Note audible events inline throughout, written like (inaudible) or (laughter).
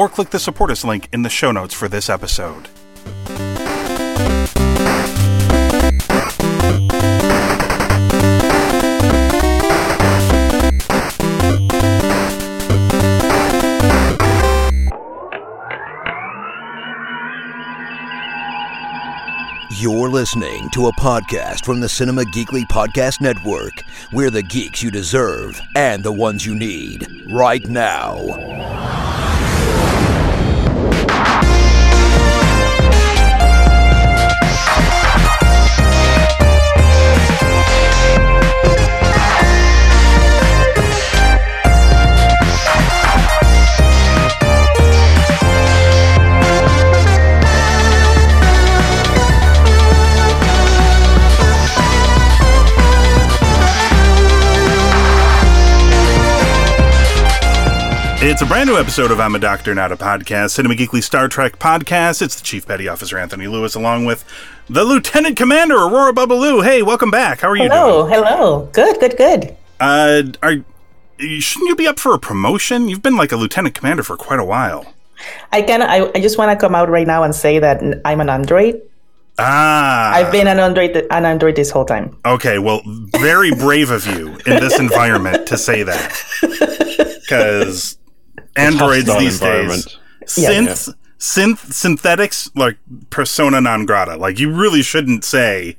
or click the support us link in the show notes for this episode. You're listening to a podcast from the Cinema Geekly Podcast Network. We're the geeks you deserve and the ones you need right now. It's a brand new episode of I'm a Doctor, Not a Podcast, Cinema Geekly Star Trek podcast. It's the Chief Petty Officer Anthony Lewis, along with the Lieutenant Commander Aurora Babalu. Hey, welcome back. How are you Hello, doing? hello. hello. Good, good, good. Uh, are shouldn't you be up for a promotion? You've been like a Lieutenant Commander for quite a while. I can I, I just want to come out right now and say that I'm an android. Ah, I've been an android an android this whole time. Okay, well, very brave of you in this (laughs) environment to say that, because androids these environment. days, synth, synth, synthetics, like persona non grata. Like you really shouldn't say,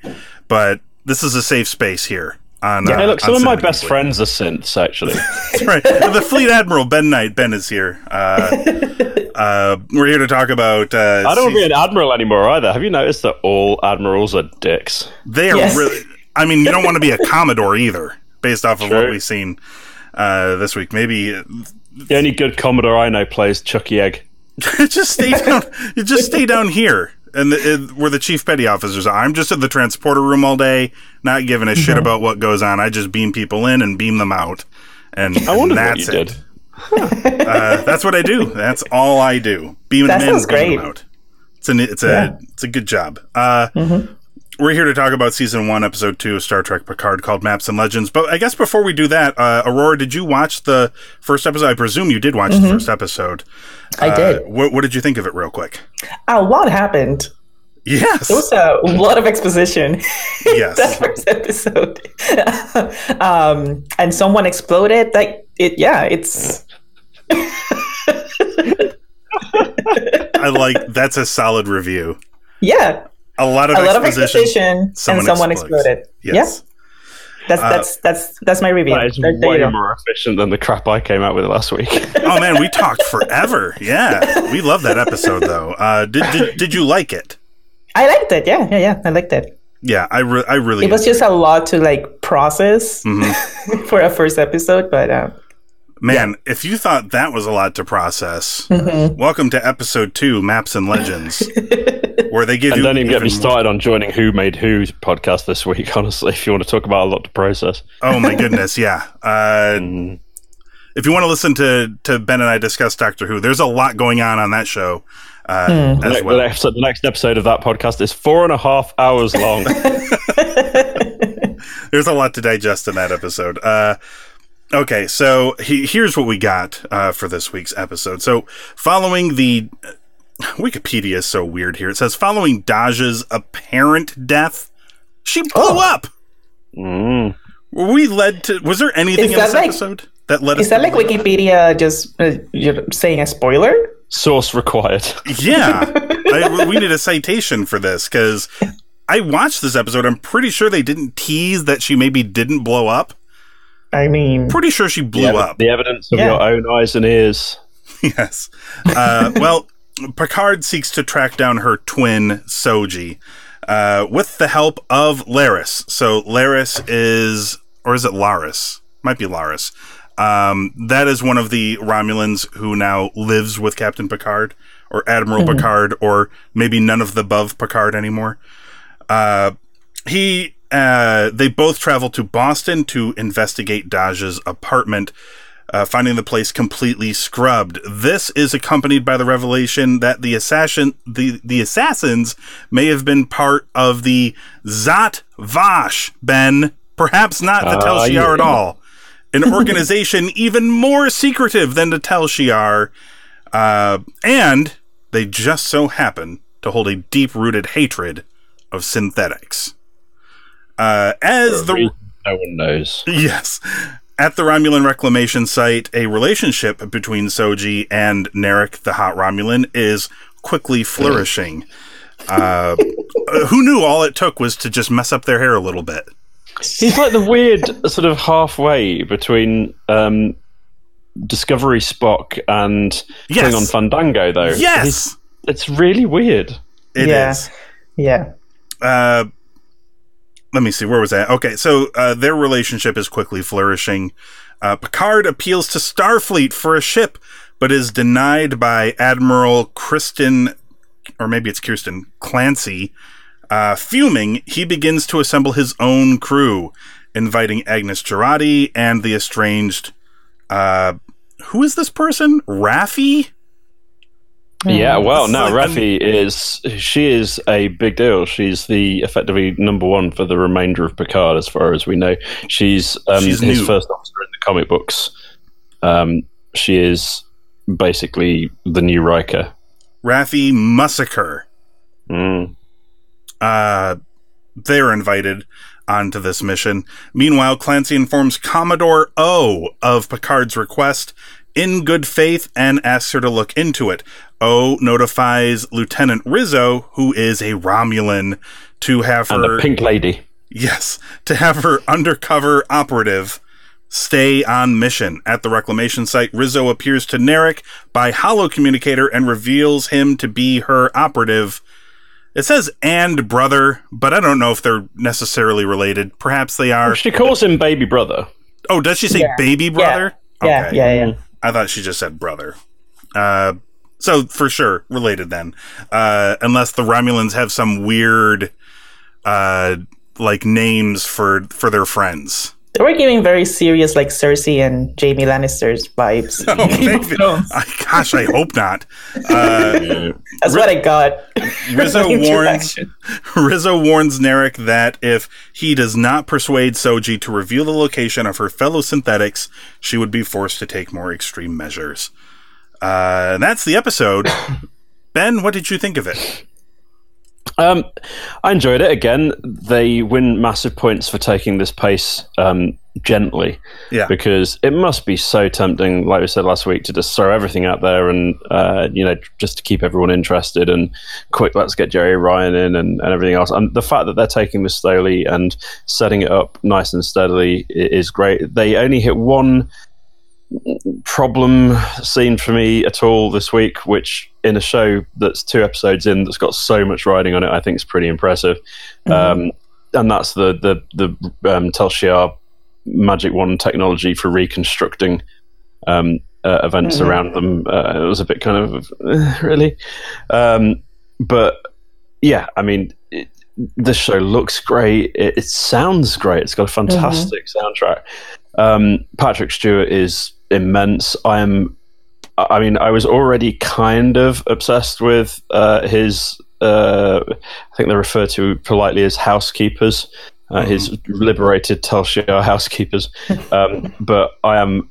but this is a safe space here. On, Hey, uh, look, some of my best Geekly. friends are synths, actually. (laughs) That's right. the Fleet Admiral Ben Knight. Ben is here. Uh, (laughs) uh, we're here to talk about. Uh, I don't want to be an admiral anymore either. Have you noticed that all admirals are dicks? They are Yes. really. I mean, you don't want to be a (laughs) Commodore either, based off of what we've seen uh, this week. Maybe uh, The only good Commodore I know plays Chuckie Egg. (laughs) just stay down. you just stay down here, and the, it, where the chief petty officers are. I'm just at the transporter room all day, not giving a Mm-hmm. shit about what goes on. I just beam people in and beam them out, and I wondered and what that's you it. did. Uh, that's what I do. That's all I do. Beam That them in, sounds beam them out. It's an it's a Yeah. Mm-hmm. it's a good job. Uh, We're here to talk about season one, episode two of Star Trek Picard, called Maps and Legends. But I guess before we do that, uh, Aurora, did you watch the first episode? I presume you did watch the first episode. Mm-hmm. I did. Uh, what, what did you think of it, real quick? A lot happened? Yes. There was a lot of exposition. (laughs) Yes. that first episode. (laughs) um, and someone exploded. Like it. Yeah, it's (laughs) I like that's a solid review. yeah. A lot of A lot of exposition. exposition, someone and someone explodes. exploded. Yes. Yeah, that's that's that's that's my review. That is There- there way go. more efficient than the crap I came out with last week. (laughs) oh man, we talked forever. Yeah, we love that episode though. Uh, did, did did you like it? I liked it. Yeah, yeah, yeah. I liked it. Yeah, I re- I really. It was just a lot to like process Mm-hmm. (laughs) for a first episode, but uh, Man, if you thought that was a lot to process, Mm-hmm. welcome to episode two, Maps and Legends, (laughs) where they give and you. don't even get me more- started on joining Who Made Who's podcast this week, (laughs) honestly, if you want to talk about a lot to process. Oh my goodness, yeah. Uh, (laughs) Mm. if you want to listen to to Ben and I discuss Doctor Who, there's a lot going on on that show uh, Hmm. The, as well. the, next, the next episode of that podcast is four and a half hours long. (laughs) There's a lot to digest in that episode. Uh, okay, so he, here's what we got uh, for this week's episode. So, following the (laughs) Wikipedia is so weird here. It says following Dahj's apparent death, she blew Oh. up. mm. Were we led to? Was there anything Is in that this like- episode that led us? is that like believe- Wikipedia just uh, you're saying a spoiler? Source required. Yeah, (laughs) I, we need a citation for this because I watched this episode. I'm pretty sure they didn't tease that she maybe didn't blow up. I mean, Pretty sure she blew Yeah, up. The evidence of Yeah. your own eyes and ears. (laughs) yes. Uh, well, Picard seeks to track down her twin, Soji, uh, with the help of Laris. So Laris is, or is it Laris? Might be Laris. Um, that is one of the Romulans who now lives with Captain Picard, or Admiral Picard, or maybe none of the above Picard anymore. Uh, he, uh, they both travel to Boston to investigate Dahj's apartment, uh, finding the place completely scrubbed. This is accompanied by the revelation that the assassin, the, the assassins may have been part of the Zat Vash, Ben. Perhaps not the Ah, Tal Shiar yeah. at all. An (laughs) organization even more secretive than the Tal Shiar. Uh, and they just so happen to hold a deep rooted hatred of synthetics. Uh, as the no one knows. Yes. At the Romulan reclamation site, a relationship between Soji and Narek, the hot Romulan, is quickly flourishing. Uh, who knew all it took was to just mess up their hair a little bit? He's like the weird sort of halfway between um, Discovery Spock and Yes. Klingon Fandango, though. Yes, He's- it's really weird. it is. Yeah. Yeah. Uh, let me see, where was that? Okay, so uh, their relationship is quickly flourishing. Uh, Picard appeals to Starfleet for a ship, but is denied by Admiral Kristen, or maybe it's Kirsten Clancy. Uh, fuming, he begins to assemble his own crew, inviting Agnes Jurati and the estranged. Uh, who is this person? Raffi? Yeah, well, It's no, like- Raffi is she is a big deal. She's the effectively number one for the remainder of Picard, as far as we know. She's um, She's his new. first officer in the comic books. Um, she is basically the new Riker. Raffi Musiker. Mm. uh, they're invited onto this mission. Meanwhile, Clancy informs Commodore O of Picard's request in good faith and asks her to look into it. O notifies Lieutenant Rizzo, who is a Romulan, to have And her the Pink Lady. Yes, to have her undercover operative stay on mission. At the reclamation site, Rizzo appears to Narek by holo communicator and reveals him to be her operative. It says and brother, but I don't know if they're necessarily related. Perhaps they are. She calls him baby brother. Oh, does she say Yeah. baby brother? Yeah. Okay. Yeah. Yeah. I thought she just said brother. Uh, so for sure related then, uh, unless the Romulans have some weird, uh, like names for for their friends. They were giving very serious, like Cersei and Jaime Lannister's vibes. (laughs) Oh. I, gosh, I hope not. Uh, (laughs) That's what I got. (laughs) Rizzo warns Rizzo warns Narek that if he does not persuade Soji to reveal the location of her fellow synthetics, she would be forced to take more extreme measures. Uh, and that's the episode. (coughs) Ben, what did you think of it? Um, I enjoyed it. Again, they win massive points for taking this pace um, gently. Yeah. Because it must be so tempting, like we said last week, to just throw everything out there and, uh, you know, just to keep everyone interested and quick, let's get Jeri Ryan in and, and everything else. And the fact that they're taking this slowly and setting it up nice and steadily is great. They only hit one problem scene for me at all this week, which in a show that's two episodes in that's got so much riding on it, I think is pretty impressive. Um, and that's the the the um, Tal Shiar magic wand technology for reconstructing um, uh, events Mhm. around them. Uh, it was a bit kind of uh, (laughs) really, um, but yeah, I mean. It, the show looks great. It, it sounds great. It's got a fantastic soundtrack. Um, Patrick Stewart is immense. I am. I mean, I was already kind of obsessed with uh, his. Uh, I think they're referred to politely as housekeepers. Uh, His liberated Tal Shiar housekeepers, um, (laughs) but I am,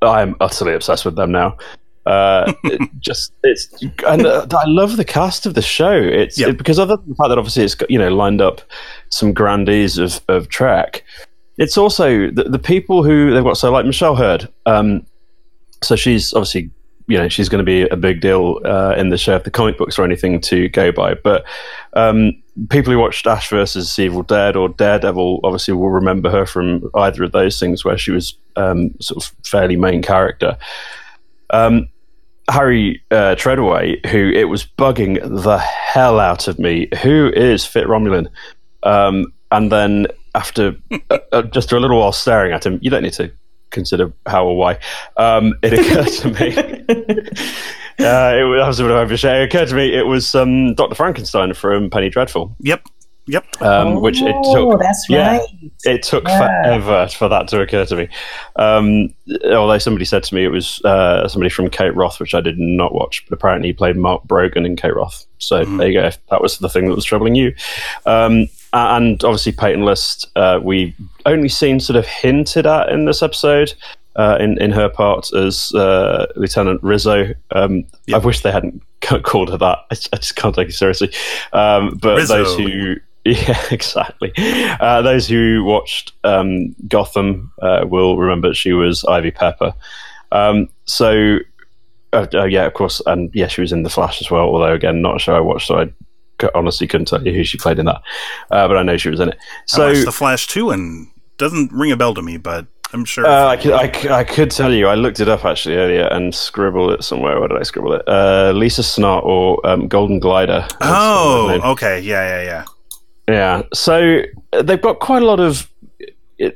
I am utterly obsessed with them now. Uh, it (laughs) just it's and uh, I love the cast of the show. It's Yeah. it- because other than the fact that obviously it's got you know lined up some grandees of of Trek. It's also the, the people who they've got. So like Michelle Hurd. Um, so she's obviously you know she's going to be a big deal uh, in the show if the comic books or anything to go by. But um, people who watched Ash versus Evil Dead or Daredevil obviously will remember her from either of those things where she was um, sort of fairly main character. Um, Harry uh, Treadaway, who it was bugging the hell out of me, who is Fit Romulan, um, and then after uh, uh, just a little while staring at him, you don't need to consider how or why. Um, it occurred to me (laughs) Uh, it was, that was a bit of overshare. It occurred to me it was um, Doctor Frankenstein from Penny Dreadful, Yep. Yep. um, which it oh, took. that's yeah. right. It took Yeah. forever for that to occur to me. Um, although somebody said to me it was uh, somebody from Kate Roth, which I did not watch, but apparently he played Mark Brogan in Kate Roth. So there you go. That was the thing that was troubling you. Um, a- and obviously, Peyton List, uh, we only seen sort of hinted at in this episode. Uh, in in her part as uh, Lieutenant Rizzo, um, I wish they hadn't called her that. I, I just can't take it seriously. Um, but Rizzo. those who (laughs) yeah, exactly. Uh, those who watched um, Gotham uh, will remember she was Ivy Pepper. Um, so, uh, uh, yeah, of course, and yeah, she was in The Flash as well. Although, again, not a show I watched, so I honestly couldn't tell you who she played in that. Uh, but I know she was in it. So, The Flash too, and doesn't ring a bell to me, but I'm sure. uh, I, could, I, I could tell you. I looked it up actually earlier and scribbled it somewhere. Where did I scribble it? Uh, Lisa Snart or um, Golden Glider. Oh, okay. Yeah, yeah, yeah. Yeah. So uh, they've got quite a lot of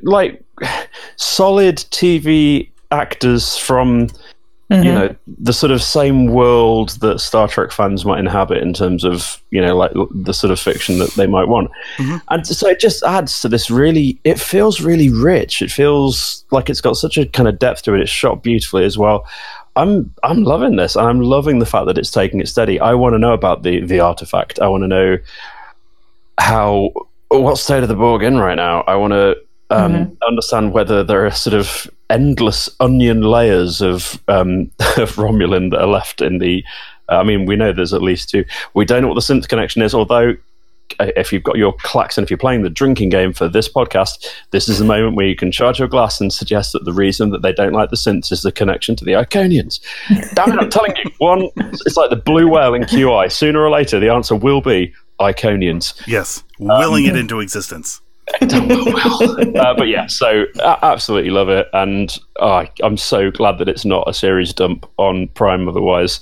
like (sighs) solid TV actors from Mm-hmm. you know the sort of same world that Star Trek fans might inhabit in terms of you know like the sort of fiction that they might want. And so it just adds to this really it feels really rich. It feels like it's got such a kind of depth to it. It's shot beautifully as well. I'm I'm loving this, and I'm loving the fact that it's taking it steady. I want to know about the the artifact. I want to know how what state of the Borg in right now. I want to um, understand whether there are sort of endless onion layers of um, (laughs) of Romulan that are left in the. uh, I mean, we know there's at least two. We don't know what the synth connection is, although. uh, If you've got your klaxon, if you're playing the drinking game for this podcast, this is the moment where you can charge your glass and suggest that the reason that they don't like the synths is the connection to the Iconians. (laughs) Damn it, I'm telling you, one, it's like the blue whale in QI. Sooner or later, the answer will be Iconians. Yes, willing it into existence. Uh, but yeah, so uh, absolutely love it, and oh, I- I'm so glad that it's not a series dump on Prime. Otherwise,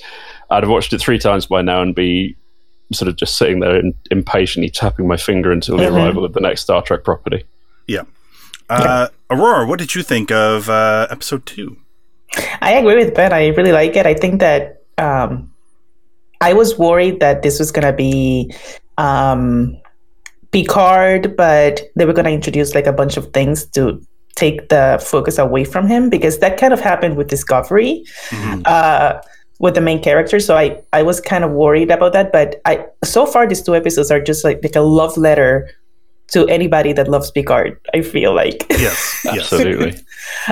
I'd have watched it three times by now and be sort of just sitting there and impatiently tapping my finger until the arrival of the next Star Trek property. Yeah. Uh, Aurora, what did you think of uh, episode two? I agree with Ben. I really like it. I think that um, I was worried that this was gonna be um, Picard, but they were gonna introduce like a bunch of things to take the focus away from him because that kind of happened with Discovery. Uh, with the main character, so I, I was kind of worried about that. But I so far these two episodes are just like like a love letter to anybody that loves Picard. I feel like Yes, (laughs) yes. Absolutely,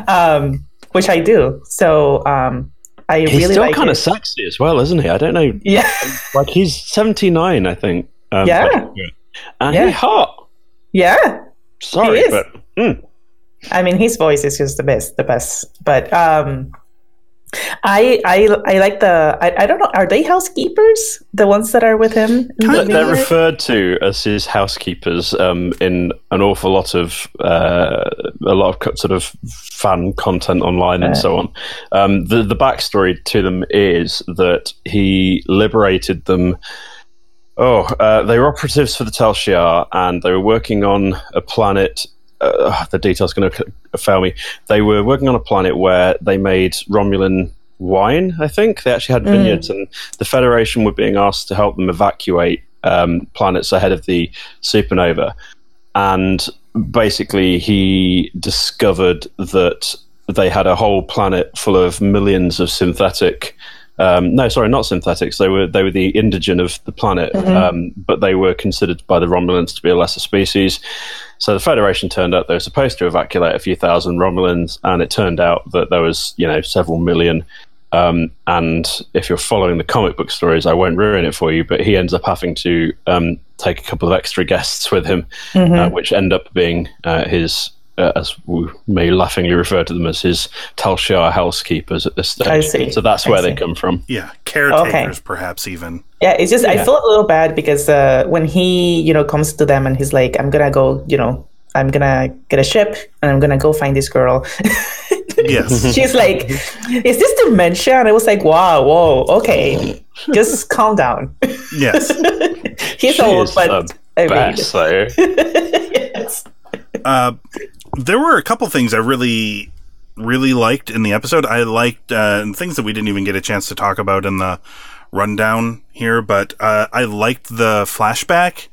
um, which I do. So um, I he's really still like kind it. of sexy as well, isn't he? I don't know, yeah, like he's 79, I think. Um, Yeah. And Yeah. he's hot. yeah. Sorry, but mm, I mean, his voice is just the best, the best. But um, I I I like the I, I don't know. Are they housekeepers? The ones that are with him? the They're- referred to as his housekeepers um, in an awful lot of uh, a lot of sort of fan content online and so on. Um, the the backstory to them is that he liberated them. Oh, uh, they were operatives for the Tal Shiar, and they were working on a planet. Uh, the details going to fail me. They were working on a planet where they made Romulan wine. I think they actually had vineyards, and the Federation were being asked to help them evacuate um, planets ahead of the supernova. And basically, he discovered that they had a whole planet full of millions of synthetic. Um, no, sorry, not synthetics. They were they were the indigen of the planet, um, but they were considered by the Romulans to be a lesser species. So the Federation turned up. They were supposed to evacuate a few thousand Romulans, and it turned out that there was you know several million. Um, and if you're following the comic book stories, I won't ruin it for you, but he ends up having to um, take a couple of extra guests with him, uh, which end up being uh, his, uh, as we may laughingly refer to them as his Tal Shiar housekeepers at this stage. I see. So that's I where they see. come from. Yeah, caretakers, perhaps even. Yeah, it's just I feel a little bad because uh, when he, you know, comes to them and he's like, "I'm gonna go, you know, I'm gonna get a ship and I'm gonna go find this girl." (laughs) Yes. She's like, "Is this dementia?" And I was like, "Wow, whoa, okay, just calm down." (laughs) yes. He's She old, is but the I mean, best, though. (laughs) yes. Uh, there were a couple things I really really liked in the episode. I liked uh, things that we didn't even get a chance to talk about in the rundown here, but uh, I liked the flashback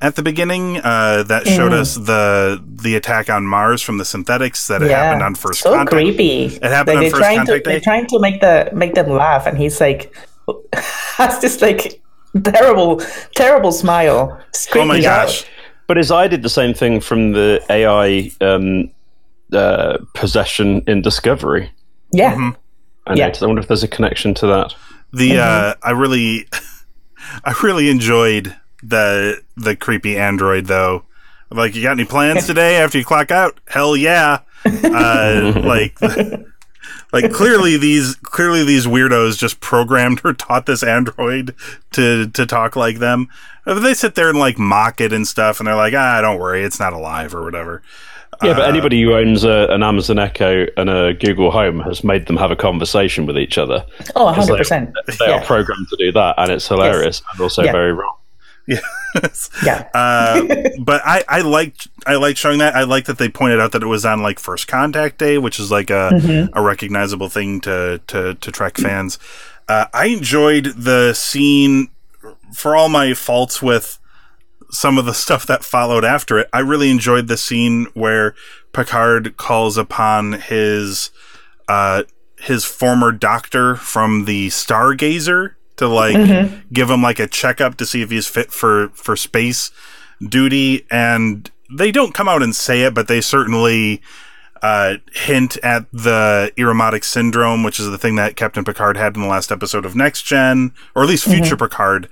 at the beginning uh, that showed Mm. us the the attack on Mars from the synthetics that yeah, happened on first so contact. creepy. It happened like on they're first trying to contact they're trying to make the make them laugh, and he's like (laughs) has this like terrible terrible smile. Oh my gosh. out. Gosh! But as I did the same thing from the AI um, uh, possession in Discovery. Yeah, Mm-hmm. I, Yeah. noticed. I wonder if there's a connection to that. The uh, I really, (laughs) I really enjoyed the the creepy android though. Like, you got any plans (laughs) today after you clock out? Hell yeah! Uh, (laughs) like, like clearly these clearly these weirdos just programmed or taught this android to to talk like them. But they sit there and like mock it and stuff, and they're like, ah, don't worry, it's not alive or whatever. Yeah, but anybody who owns a, an Amazon Echo and a Google Home has made them have a conversation with each other. Oh, 100%. They Yeah, are programmed to do that, and it's hilarious and also Yeah. very wrong. yeah, Uh, (laughs) but I, I liked I liked showing that. I liked that they pointed out that it was on like first contact day, which is like a Mm-hmm. a recognizable thing to to to Trek fans. Uh, I enjoyed the scene for all my faults with some of the stuff that followed after it. I really enjoyed the scene where Picard calls upon his uh, his former doctor from the Stargazer to like give him like a checkup to see if he's fit for for space duty. And they don't come out and say it but they certainly uh, hint at the Irumodic syndrome, which is the thing that Captain Picard had in the last episode of Next Gen, or at least future Picard. uh,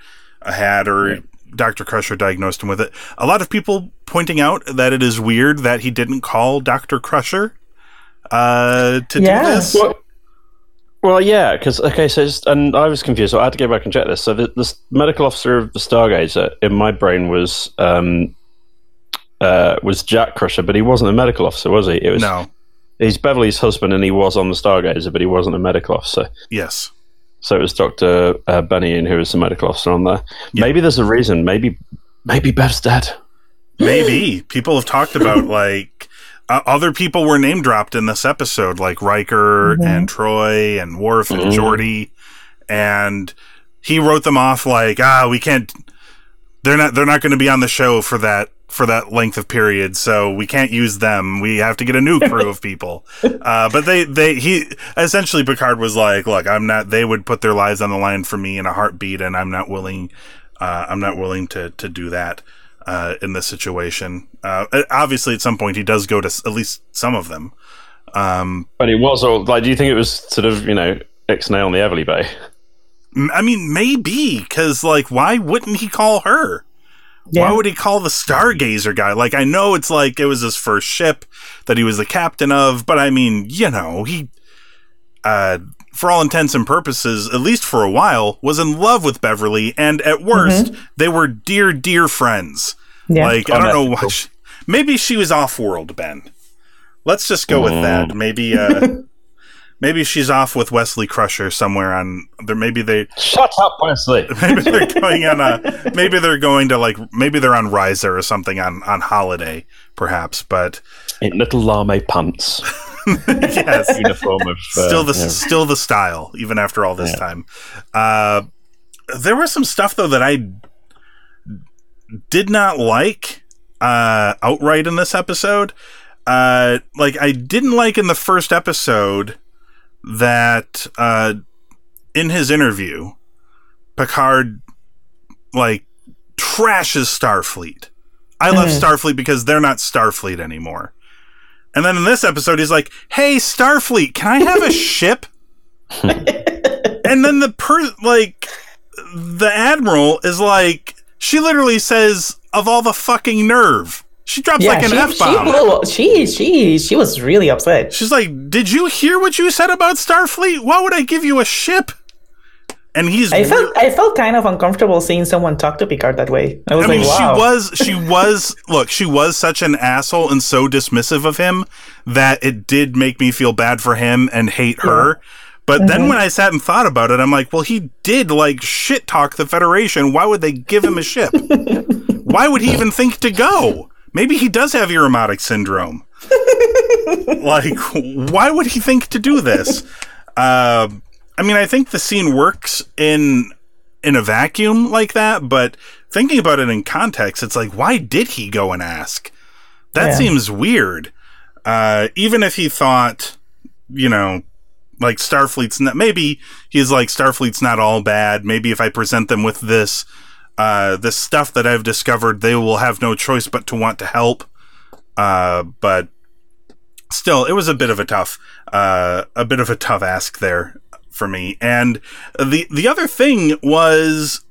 had, or Dr. Crusher diagnosed him with it. A lot of people pointing out that it is weird that he didn't call Dr. Crusher uh, to Yeah. do this. Well, well yeah, because okay, so it's, and I was confused, so I had to go back and check this. So the, the medical officer of the Stargazer in my brain was um, uh, was Jack Crusher, but he wasn't a medical officer, was he? It was No. he's Beverly's husband, and he was on the Stargazer, but he wasn't a medical officer. Yes. So it was Doctor uh, Benayoun who was the medical officer on there. Maybe there's a reason. Maybe maybe Bev's dead. Maybe people have talked about (laughs) like uh, other people were name dropped in this episode, like Riker and Troi and Worf and Geordi, and he wrote them off like ah we can't. They're not. They're not going to be on the show for that for that length of period, so we can't use them. We have to get a new (laughs) crew of people. Uh, but they they he essentially Picard was like, look, I'm not. They would put their lives on the line for me in a heartbeat, and I'm not willing. Uh, I'm not willing to to do that uh, in this situation. Uh, obviously, at some point, he does go to at least some of them. Um, But it was all like. Do you think it was sort of you know Ixnay on the Everly Bay? I mean, maybe because like, why wouldn't he call her? Yeah. Why would he call the Stargazer guy? Like, I know it's like it was his first ship that he was the captain of, but I mean, you know, he, uh, for all intents and purposes, at least for a while, was in love with Beverly, and at worst, they were dear, dear friends. Yeah. Like, I don't know Unethical. why. She, maybe she was off world, Ben. Let's just go with Mm. that. Maybe, uh, (laughs) maybe she's off with Wesley Crusher somewhere on there. Maybe they, Shut up, Wesley. (laughs) maybe they're going on a maybe they're going to like maybe they're on Risa or something on on holiday perhaps but In little lame pants, (laughs) yes uniform of uh, still the yeah. still the style even after all this time uh there was some stuff though that i did not like uh outright in this episode uh like i didn't like in the first episode that uh in his interview picard like trashes starfleet. I love starfleet because they're not starfleet anymore. And then in this episode he's like hey starfleet can i have a (laughs) ship? (laughs) And then the per like the admiral is like she literally says of all the fucking nerve she drops yeah, like an she, f-bomb She, she she she was really upset. She's like, "Did you hear what you said about Starfleet? Why would I give you a ship?" And he's. I felt I felt kind of uncomfortable seeing someone talk to Picard that way. I was I mean, like, wow. she was. She (laughs) was. look, she was such an asshole and so dismissive of him that it did make me feel bad for him and hate her. But Mm-hmm. then when I sat and thought about it, I'm like, well, he did like shit talk the Federation. Why would they give him a ship? (laughs) Why would he even think to go? Maybe he does have Irumodic syndrome. (laughs) like, why would he think to do this? Uh, I mean, I think the scene works in in a vacuum like that, but thinking about it in context, it's like, why did he go and ask? That Yeah. seems weird. Uh, even if he thought, you know, like Starfleet's not, maybe he's like, Starfleet's not all bad. Maybe if I present them with this, uh, this stuff that I've discovered, they will have no choice but to want to help. Uh, but still, it was a bit of a tough, uh, a bit of a tough ask there for me. And the the other thing was,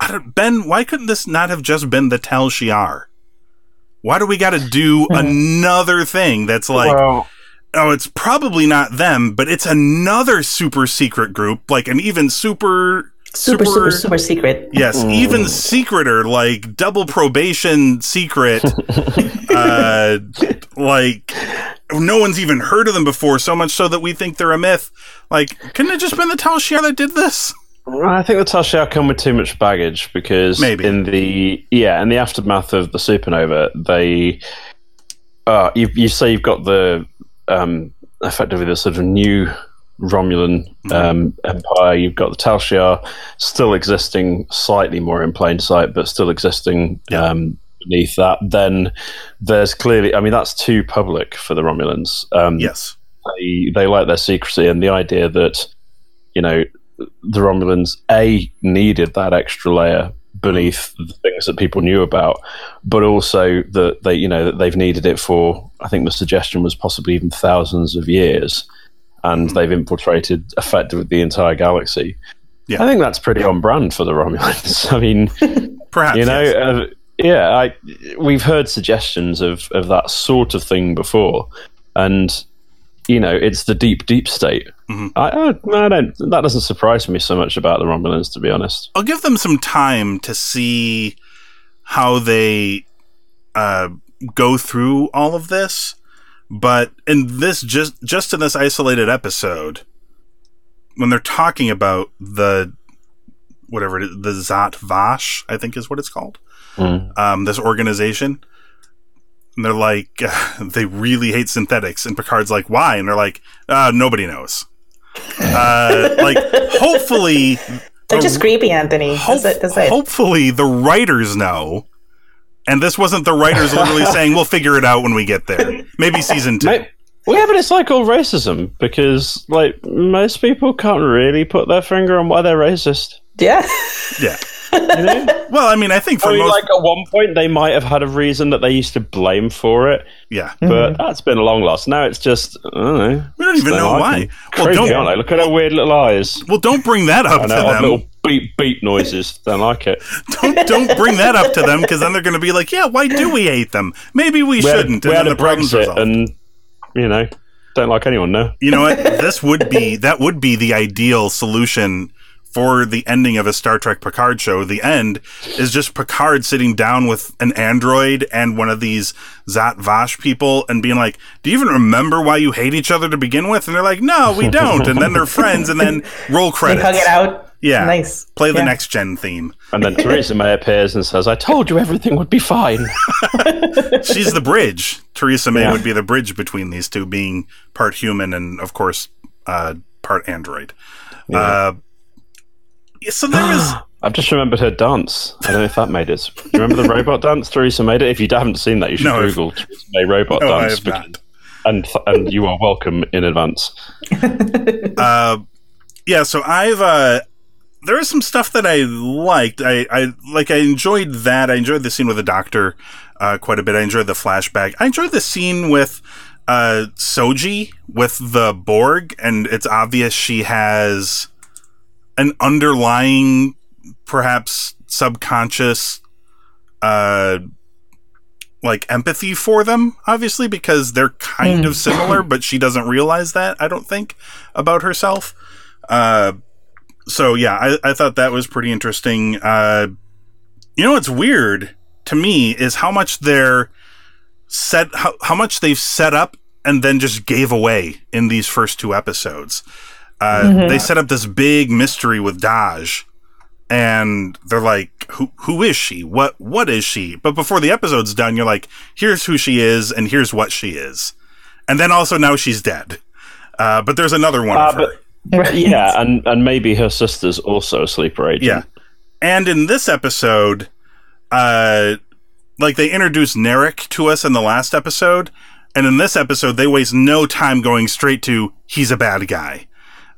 I don't, Ben, why couldn't this not have just been the Tal Shiar? Why do we got to do (laughs) another thing that's like, oh, it's probably not them, but it's another super secret group, like an even super, Super, super, super secret. Yes, even secreter, like double probation secret. (laughs) uh, like no one's even heard of them before, so much so that we think they're a myth. Like, couldn't it just been the Tal Shiar that did this? I think the Tasha come with too much baggage because Maybe. in the yeah in the aftermath of the supernova they uh you you say you've got the um effectively the sort of new Romulan um, empire. You've got the Tal Shiar still existing, slightly more in plain sight, but still existing um, beneath that. Then there's clearly, I mean, that's too public for the Romulans. Um, Yes. they they like their secrecy and the idea that you know the Romulans a needed that extra layer beneath the things that people knew about, but also that they you know that they've needed it for I think the suggestion was possibly even thousands of years, and they've infiltrated effectively the entire galaxy. Yeah. I think that's pretty on brand for the Romulans. (laughs) I mean, (laughs) Perhaps. you know, yes. uh, yeah, I we've heard suggestions of of that sort of thing before, and you know, it's the deep, deep state. Mhm. I, I, I don't. That doesn't surprise me so much about the Romulans, to be honest. I'll give them some time to see how they uh, go through all of this. But in this, just just in this isolated episode, when they're talking about the whatever it is, the Zat Vash, I think is what it's called, Mm. um, this organization, and they're like, (laughs) they really hate synthetics, and Picard's like, why? And they're like, uh, nobody knows. (laughs) Uh, like, hopefully, They're the- just creepy, Anthony. Hope- That's it. That's it. hopefully the writers know. And this wasn't the writers literally saying we'll figure it out when we get there. Maybe season two. Mate, well, yeah, but it's like all racism because, like, most people can't really put their finger on why they're racist. Yeah. Yeah. (laughs) You know? Well, I mean, I think for I mean, most, like at one point they might have had a reason that they used to blame for it, yeah, mm-hmm. but that's been a long lost. Now it's just I don't know. we don't even know why. Well, Crazy, don't aren't they? Look at her weird little eyes. well, don't bring that up I to know, odd them. little beep beep noises. Don't like it. Don't, don't bring that up to them because then they're going to be like, "Yeah, why do we hate them? Maybe we, We had- shouldn't." we and had then the problem's Brexit, resolved. and you know, don't like anyone now. You know what? This would be that would be the ideal solution for the ending of a Star Trek Picard show. The end is just Picard sitting down with an android and one of these Zat Vash people and being like, "Do you even remember why you hate each other to begin with?" And they're like, "No, we don't." and then they're friends, and then roll (laughs) They credits. hug it out. Yeah, Nice. Play the Yeah. next gen theme. And then Theresa May appears and says, "I told you everything would be fine." (laughs) She's the bridge. Theresa May Yeah. would be the bridge between these two, being part human and, of course, uh, part android. Uh, yeah, so there was. (gasps) I've just remembered her dance. I don't know if that made it. Do you remember the robot dance? Theresa made it. If you haven't seen that, you should No, I've- Google Theresa May robot No, I dance. have not. because- and and you are welcome in advance. (laughs) uh, yeah, so I've uh, there is some stuff that I liked. I, I like I enjoyed that. I enjoyed the scene with the doctor uh, quite a bit. I enjoyed the flashback. I enjoyed the scene with uh, Soji with the Borg, and it's obvious she has an underlying, perhaps subconscious, uh, like empathy for them, obviously, because they're kind of similar, (clears throat) but she doesn't realize that, I don't think, about herself. Uh, so yeah, I, I thought that was pretty interesting. Uh, you know what's weird to me is how much they're set, how, how much they've set up and then just gave away in these first two episodes. Uh, They set up this big mystery with Dahj and they're like, "Who who is she? What what is she?" But before the episode's done, you're like, "Here's who she is, and here's what she is," and then also now she's dead. Uh, but there's another one Uh, of her. but Right. yeah, and and maybe her sister's also a sleeper agent. Yeah. And in this episode, uh, like they introduced Narek to us in the last episode, and in this episode, they waste no time going straight to he's a bad guy.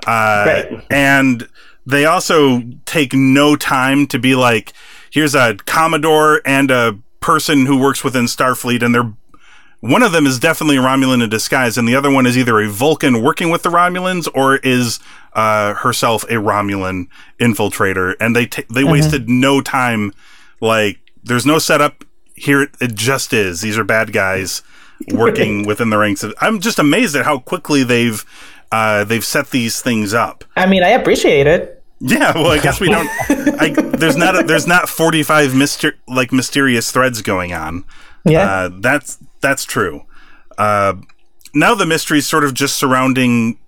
Uh, Right. And they also take no time to be like, here's a Commodore and a person who works within Starfleet, and they're one of them is definitely a Romulan in disguise, and the other one is either a Vulcan working with the Romulans or is uh, herself a Romulan infiltrator. And they ta they wasted no time. Like, there's no setup here. It, it just is. These are bad guys working (laughs) within the ranks of. I'm just amazed at how quickly they've uh, they've set these things up. I mean, I appreciate it. Yeah, well, I guess we don't. (laughs) I, there's not a, there's not 45 myster- like mysterious threads going on. Yeah. Uh, that's that's true. Uh, now the mystery is sort of just surrounding.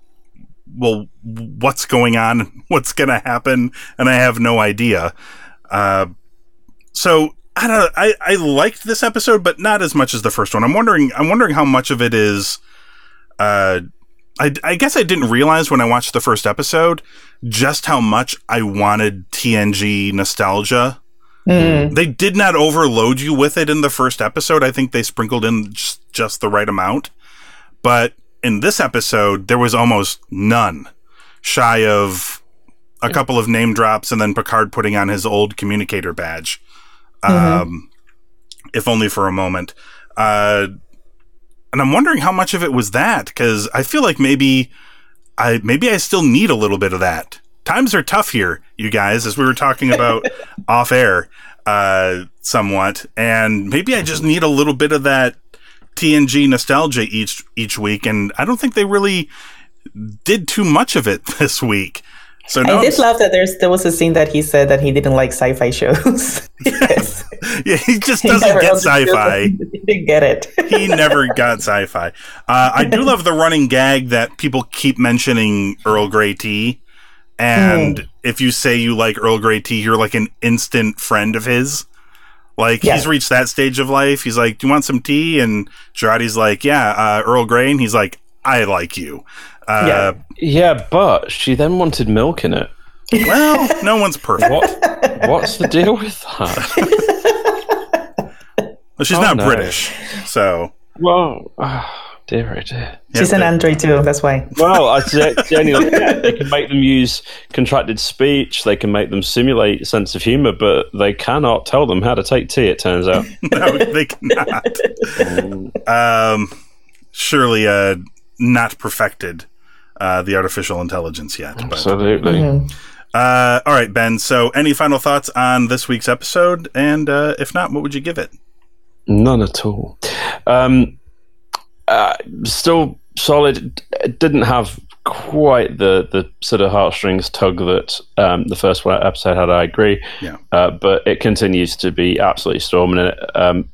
Well, what's going on? (laughs) What's going to happen? And I have no idea. Uh, so I don't. I I liked this episode, but not as much as the first one. I'm wondering. I'm wondering how much of it is. Uh, I, I guess I didn't realize when I watched the first episode just how much I wanted TNG nostalgia. Mm. They did not overload you with it in the first episode. I think they sprinkled in just, just the right amount. But in this episode, there was almost none, shy of a couple of name drops and then Picard putting on his old communicator badge. Um, if only for a moment. Uh, and I'm wondering how much of it was that because I feel like maybe I maybe I still need a little bit of that. Times are tough here, you guys, as we were talking about (laughs) off air, uh, somewhat, and maybe I just need a little bit of that TNG nostalgia each each week, and I don't think they really did too much of it (laughs) this week. So now I did love that there's there was a scene that he said that he didn't like sci-fi shows. (laughs) yes. yeah, he just doesn't never get sci-fi. He didn't get it. he never got sci-fi. Uh, I do love the running gag that people keep mentioning Earl Grey tea, and Hmm. if you say you like Earl Grey tea, you're like an instant friend of his. Like Yeah. he's reached that stage of life. He's like, "Do you want some tea?" And Jurati's like, "Yeah, uh, Earl Grey," and he's like, "I like you." Uh, Yeah. Yeah, but she then wanted milk in it. Well, no one's perfect. What? What's the deal with that? Well, she's Oh, not no. British, so Well, oh, dear, oh dear. She's Yeah, an but- android too. That's why. Well, I say, (laughs) Jenny, like, yeah, they can make them use contracted speech. They can make them simulate sense of humor, but they cannot tell them how to take tea. It turns out. (laughs) no, they cannot. (laughs) um, surely, uh, not perfected uh, the artificial intelligence yet. But, Absolutely. uh, all right, Ben. So, any final thoughts on this week's episode? And uh, if not, what would you give it? None at all. Um, uh, still solid. It didn't have quite the the sort of heartstrings tug that um, the first episode had. I agree. Yeah. Uh, but it continues to be absolutely storming it, um,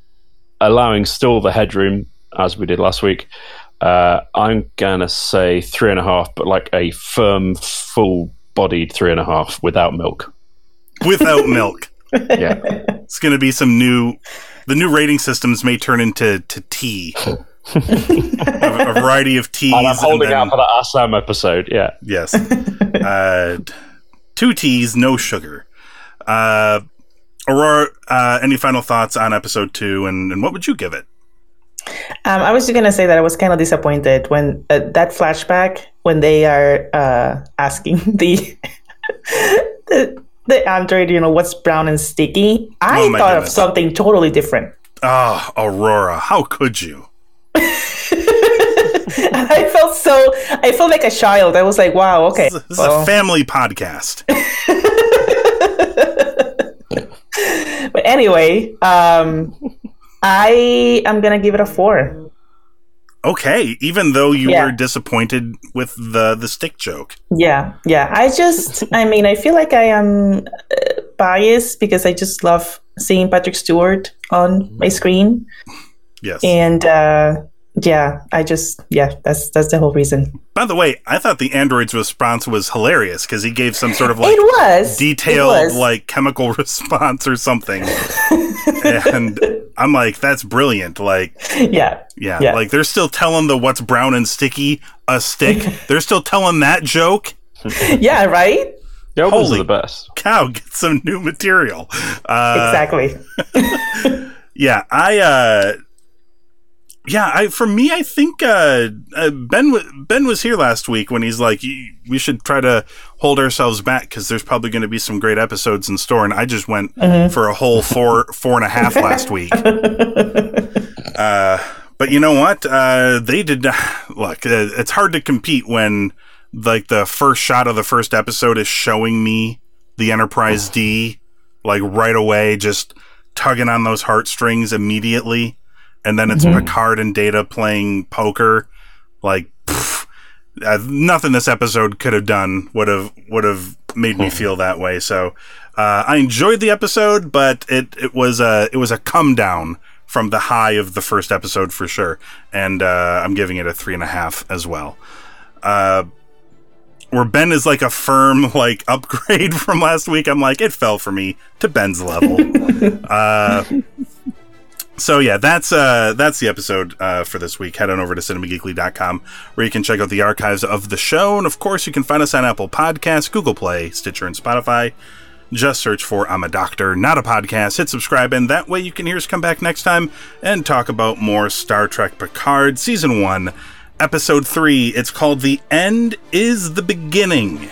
allowing still the headroom as we did last week. Uh, I'm gonna say three and a half, but like a firm, full-bodied three and a half without milk. Without milk, (laughs) Yeah. it's going to be some new. The new rating systems may turn into to tea. (laughs) a, a variety of (laughs) teas. and I'm holding then- out for that Assam episode. Yeah. Yes. uh, two teas, no sugar. Uh, Aurora, uh, any final thoughts on episode two, and, and what would you give it? Um, I was just gonna say that I was kind of disappointed when uh, that flashback when they are uh, asking (laughs) the, (laughs) the the android, you know, what's brown and sticky. I Oh thought goodness. of something totally different. Oh, Aurora, how could you? (laughs) I felt so. I felt like a child. I was like, "Wow, okay." This is well, a family podcast. (laughs) but anyway, um, I am gonna give it a four. Okay, even though you Yeah. were disappointed with the the stick joke. Yeah, yeah. I just, I mean, I feel like I am uh, biased because I just love seeing Patrick Stewart on my screen. Yes. And uh, yeah, I just yeah, that's that's the whole reason. By the way, I thought the android's response was hilarious because he gave some sort of like it was detailed it was. like chemical (laughs) response or something, and I'm like, that's brilliant. Like, (laughs) yeah, yeah, Yeah. like they're still telling the what's brown and sticky a stick. (laughs) they're still telling that joke. yeah, right, The albums Holy- are the best. Cow, get some new material. Uh, exactly. Yeah, I uh yeah, I for me I think uh, uh Ben w- Ben was here last week when he's like we should try to hold ourselves back cuz there's probably going to be some great episodes in store and I just went for a whole four (laughs) four and a half last week. (laughs) uh but you know what? Uh they did (sighs) look, uh, it's hard to compete when like the first shot of the first episode is showing me the Enterprise D like right away just tugging on those heartstrings immediately and then it's Picard and Data playing poker. Like pff, uh, nothing this episode could have done would have would have made me feel that way. So uh, I enjoyed the episode but it it was a it was a come down from the high of the first episode for sure. And uh, I'm giving it a three and a half as well. Uh, where Ben is like a firm (laughs) like upgrade (laughs) from last week. I'm like, it fell for me to Ben's level. (laughs) so yeah, that's uh, that's the episode uh, for this week. Head on over to cinemageekly.com where you can check out the archives of the show, and of course, you can find us on Apple Podcasts, Google Play, Stitcher, and Spotify. Just search for I'm a Doctor, Not a Podcast. Hit subscribe, and that way you can hear us come back next time and talk about more Star Trek Picard Season 1, Episode 3. It's called The End is the Beginning.